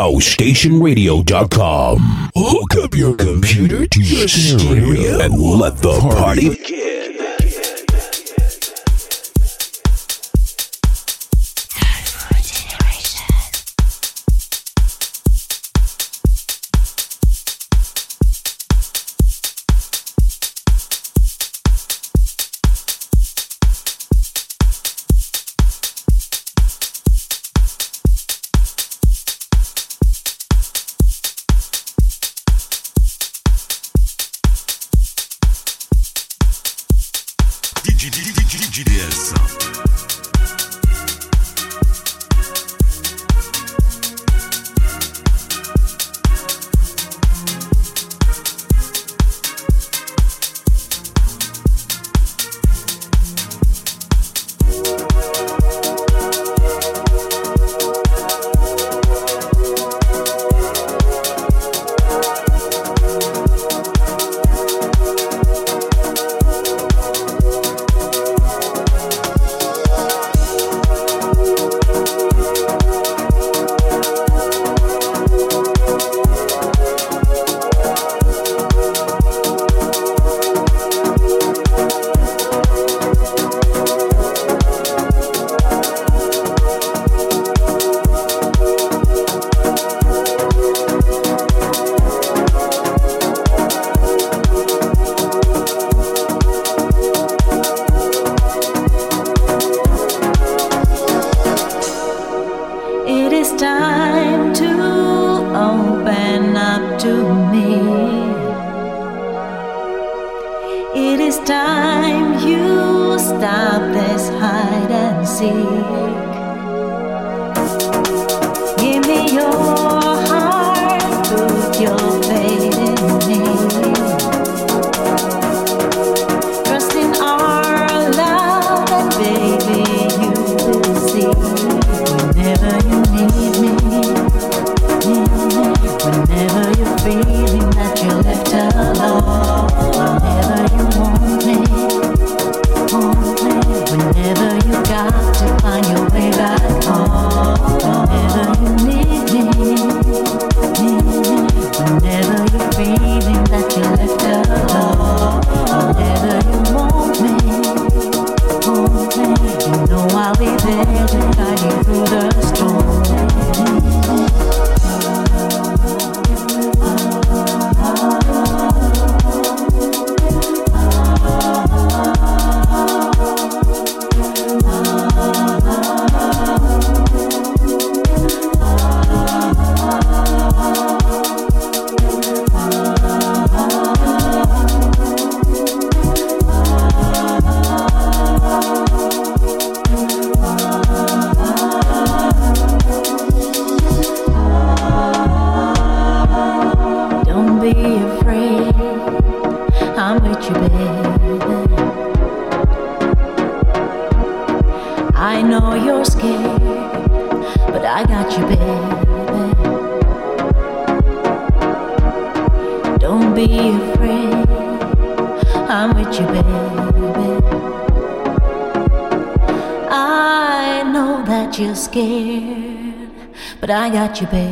HouseStationRadio.com. Hook up your computer to your stereo and let the party begin. You, babe.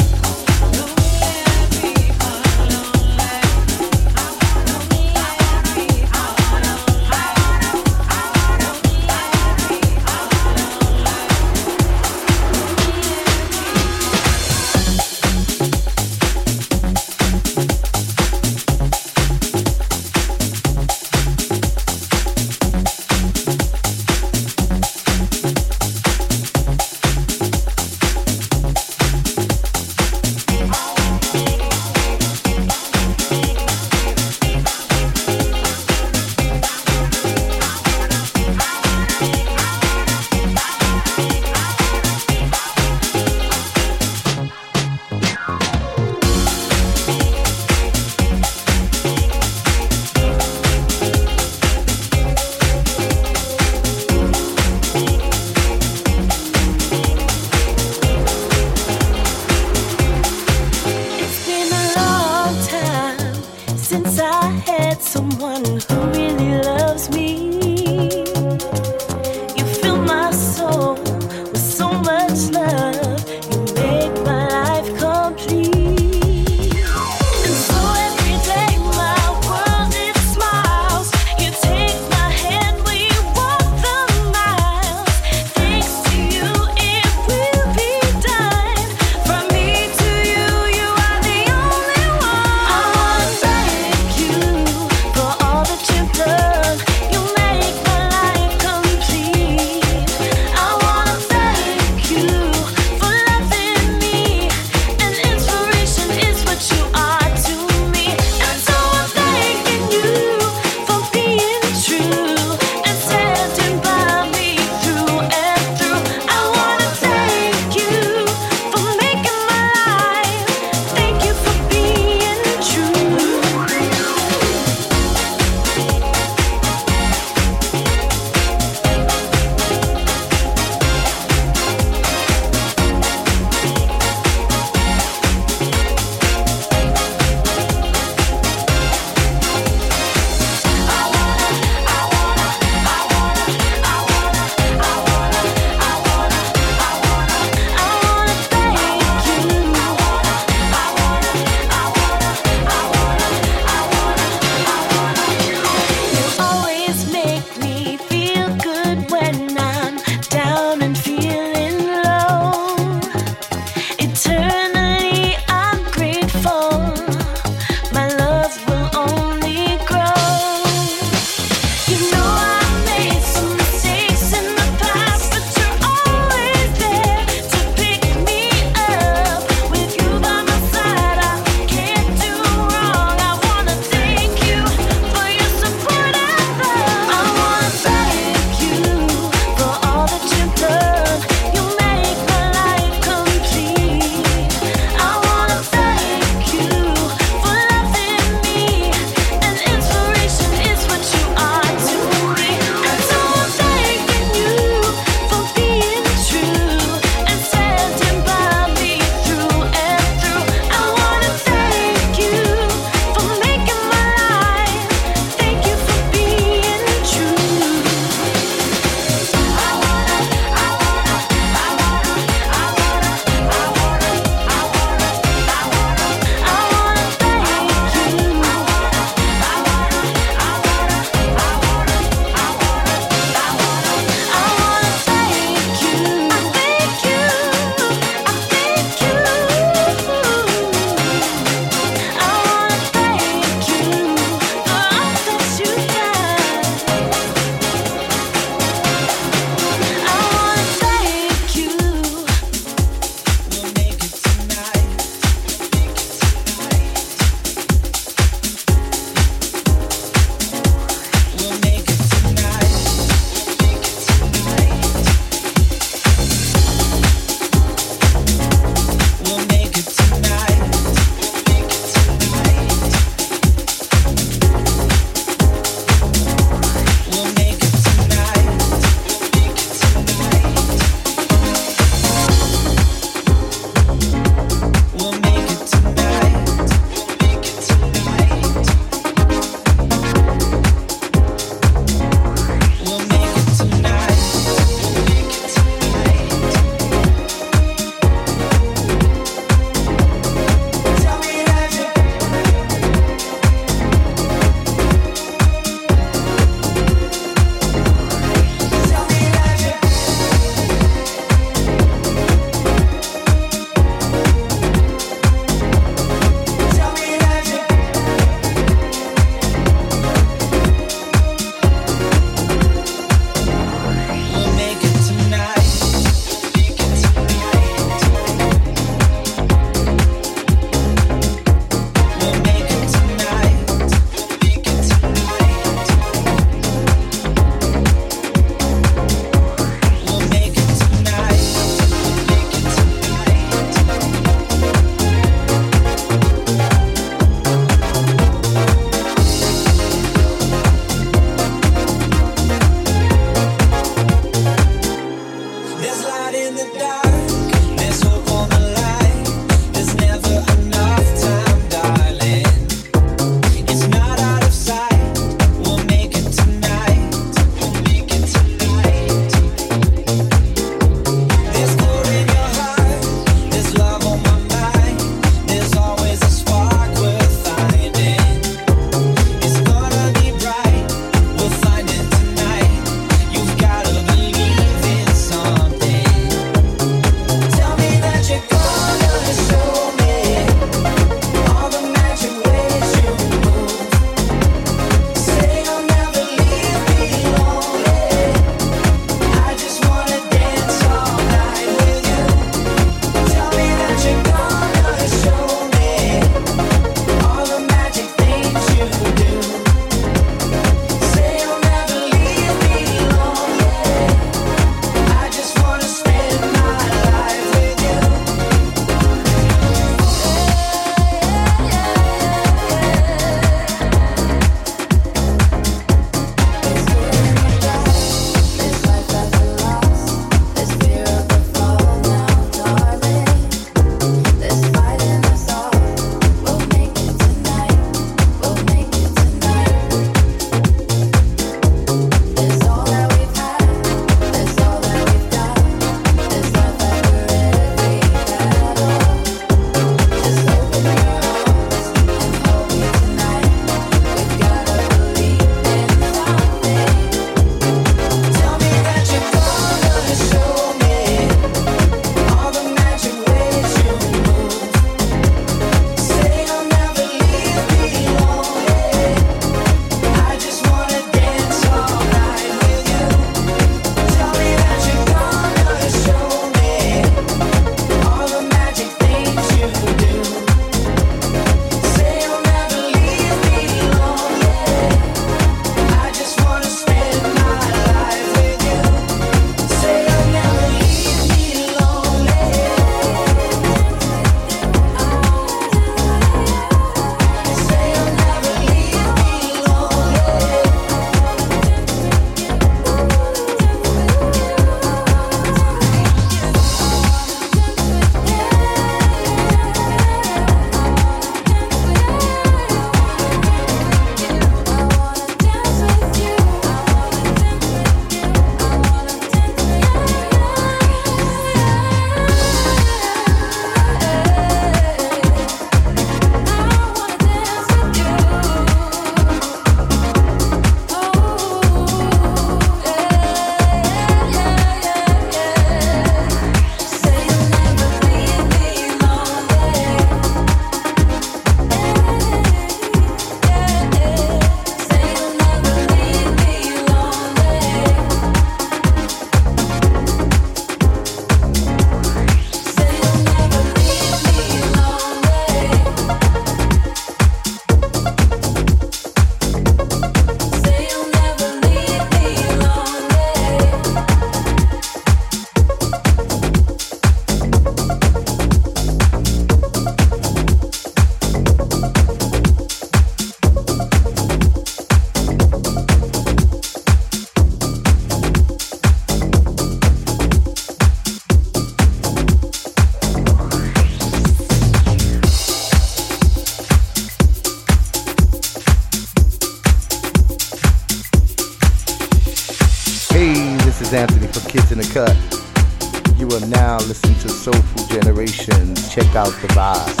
Out the vibe.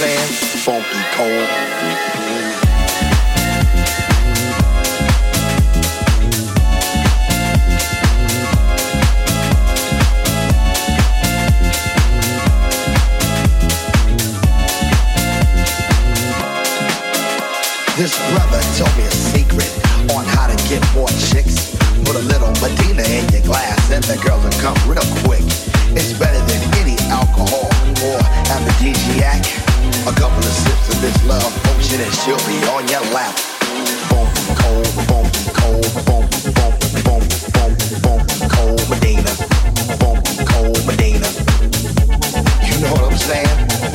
saying? Funky cold. This brother told me a secret on how to get more chicks. Put a little Medina in your glass and the girls will come real quick. It's better than any alcohol or aphrodisiac. A couple of sips of this love potion and she'll be on your lap. Boom, cold, boom, cold, boom, boom, boom, boom, boom, cold Medina. Boom, cold Medina. You know what I'm saying?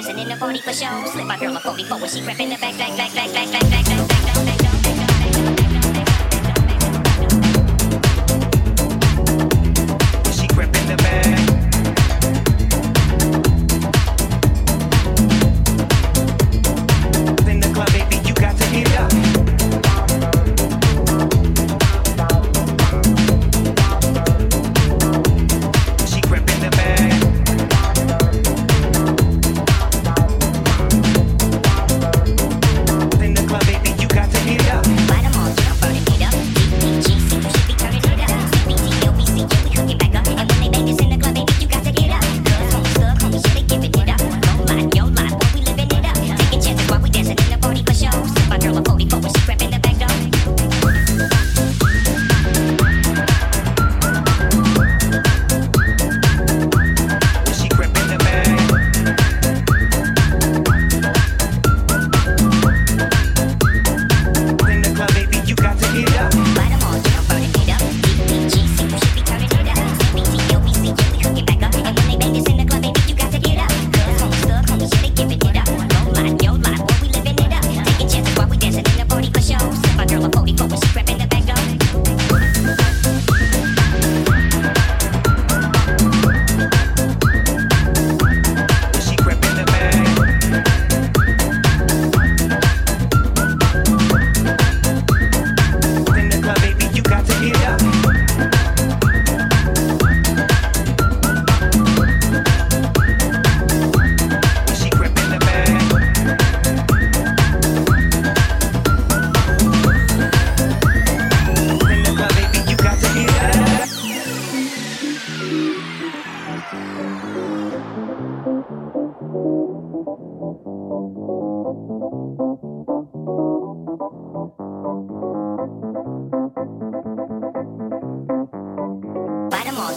Dancing in the party for show. Slip my girl a 44 when she crept in the back, back, back, back, back, back, back, back, back, back, back.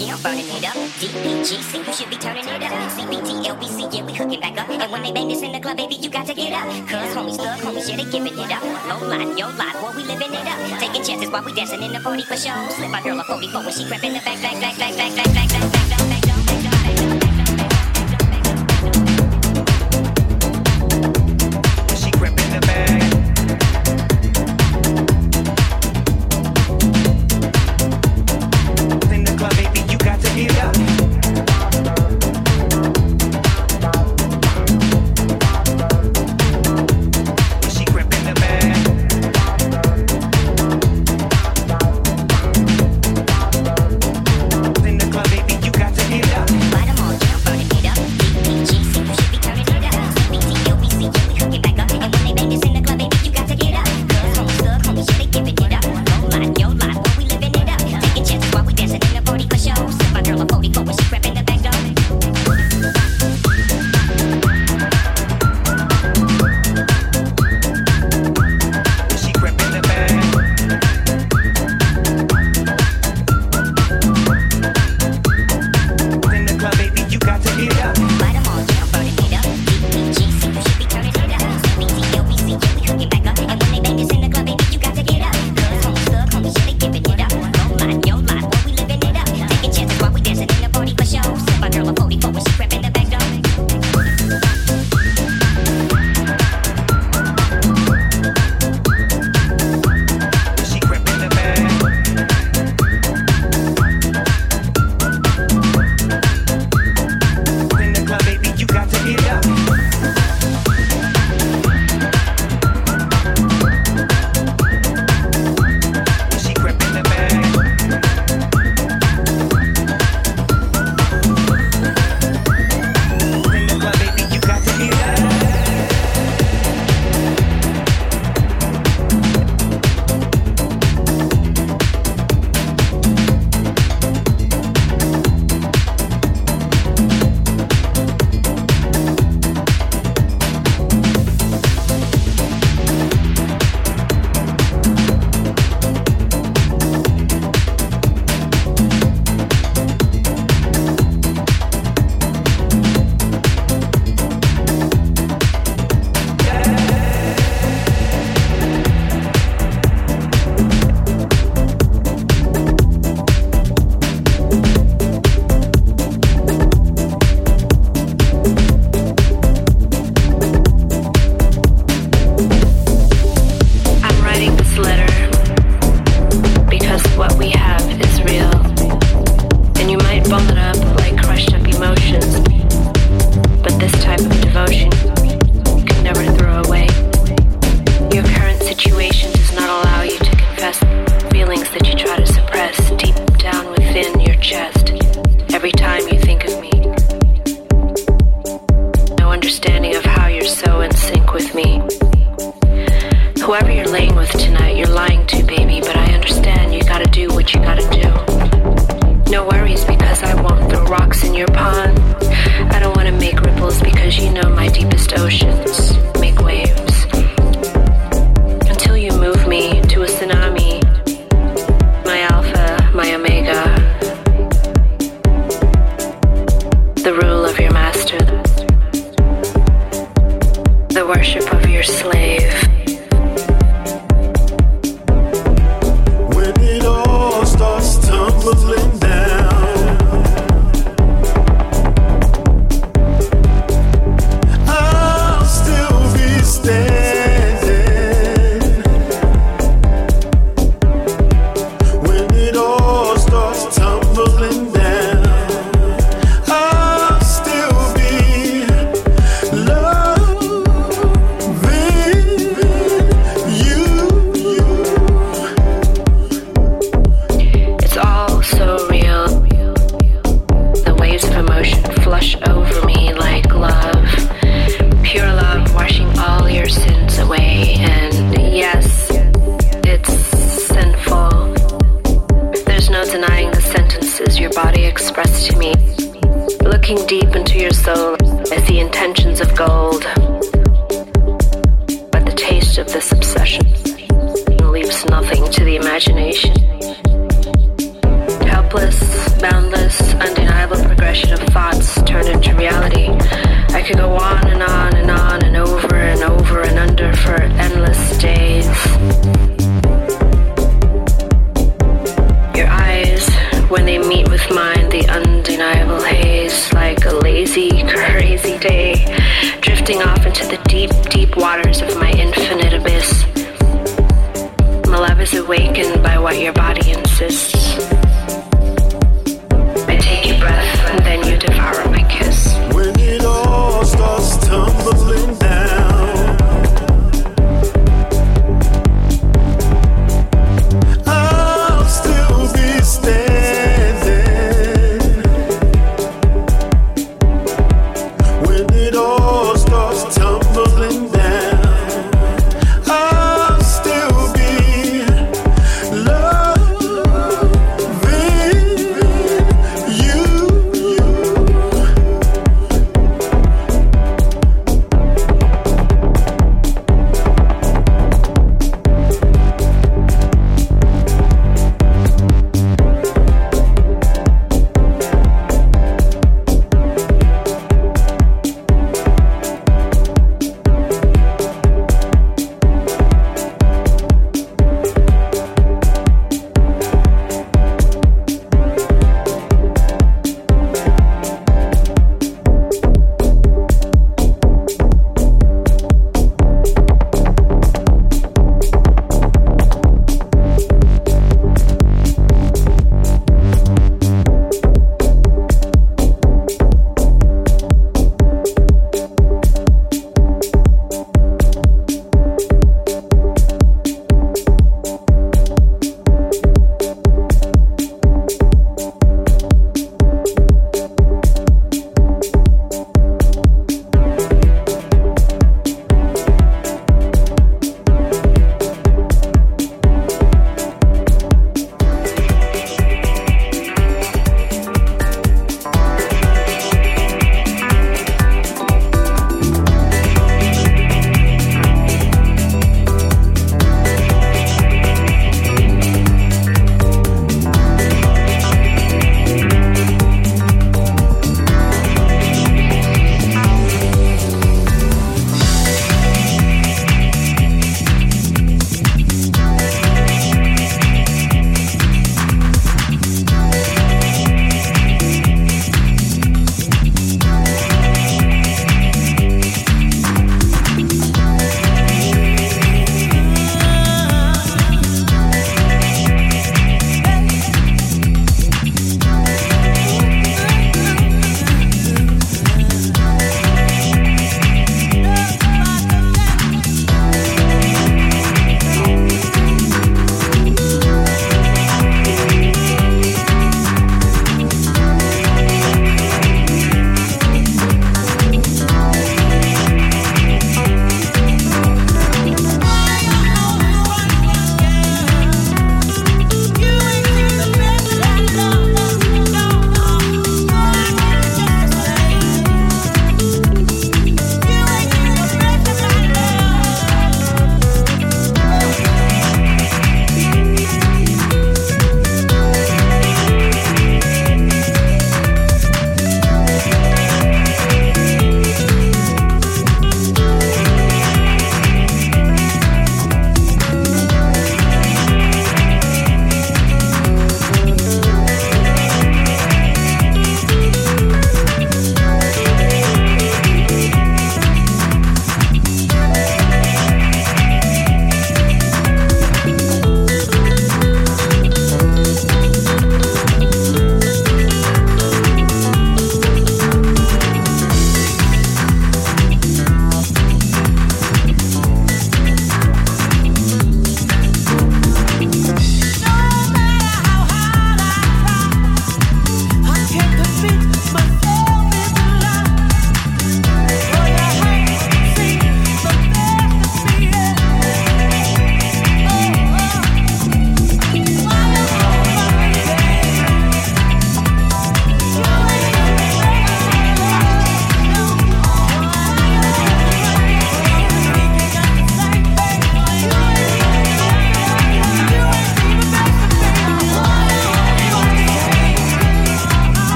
yeah, I'm burning it up. DPGC, you should be turning it up. CBT, LBC, yeah, we hookin' back up. And when they bang this in the club, baby, you got to get up. Cause homies, thug homies, yeah, they giving it up. Low life, yo life, boy, we living it up. Taking chances while we dancing in the party for show. Slip my girl a 44 when she crept in the back, back, back, back, back, back, back, back.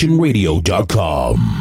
HouseStationRadio.com.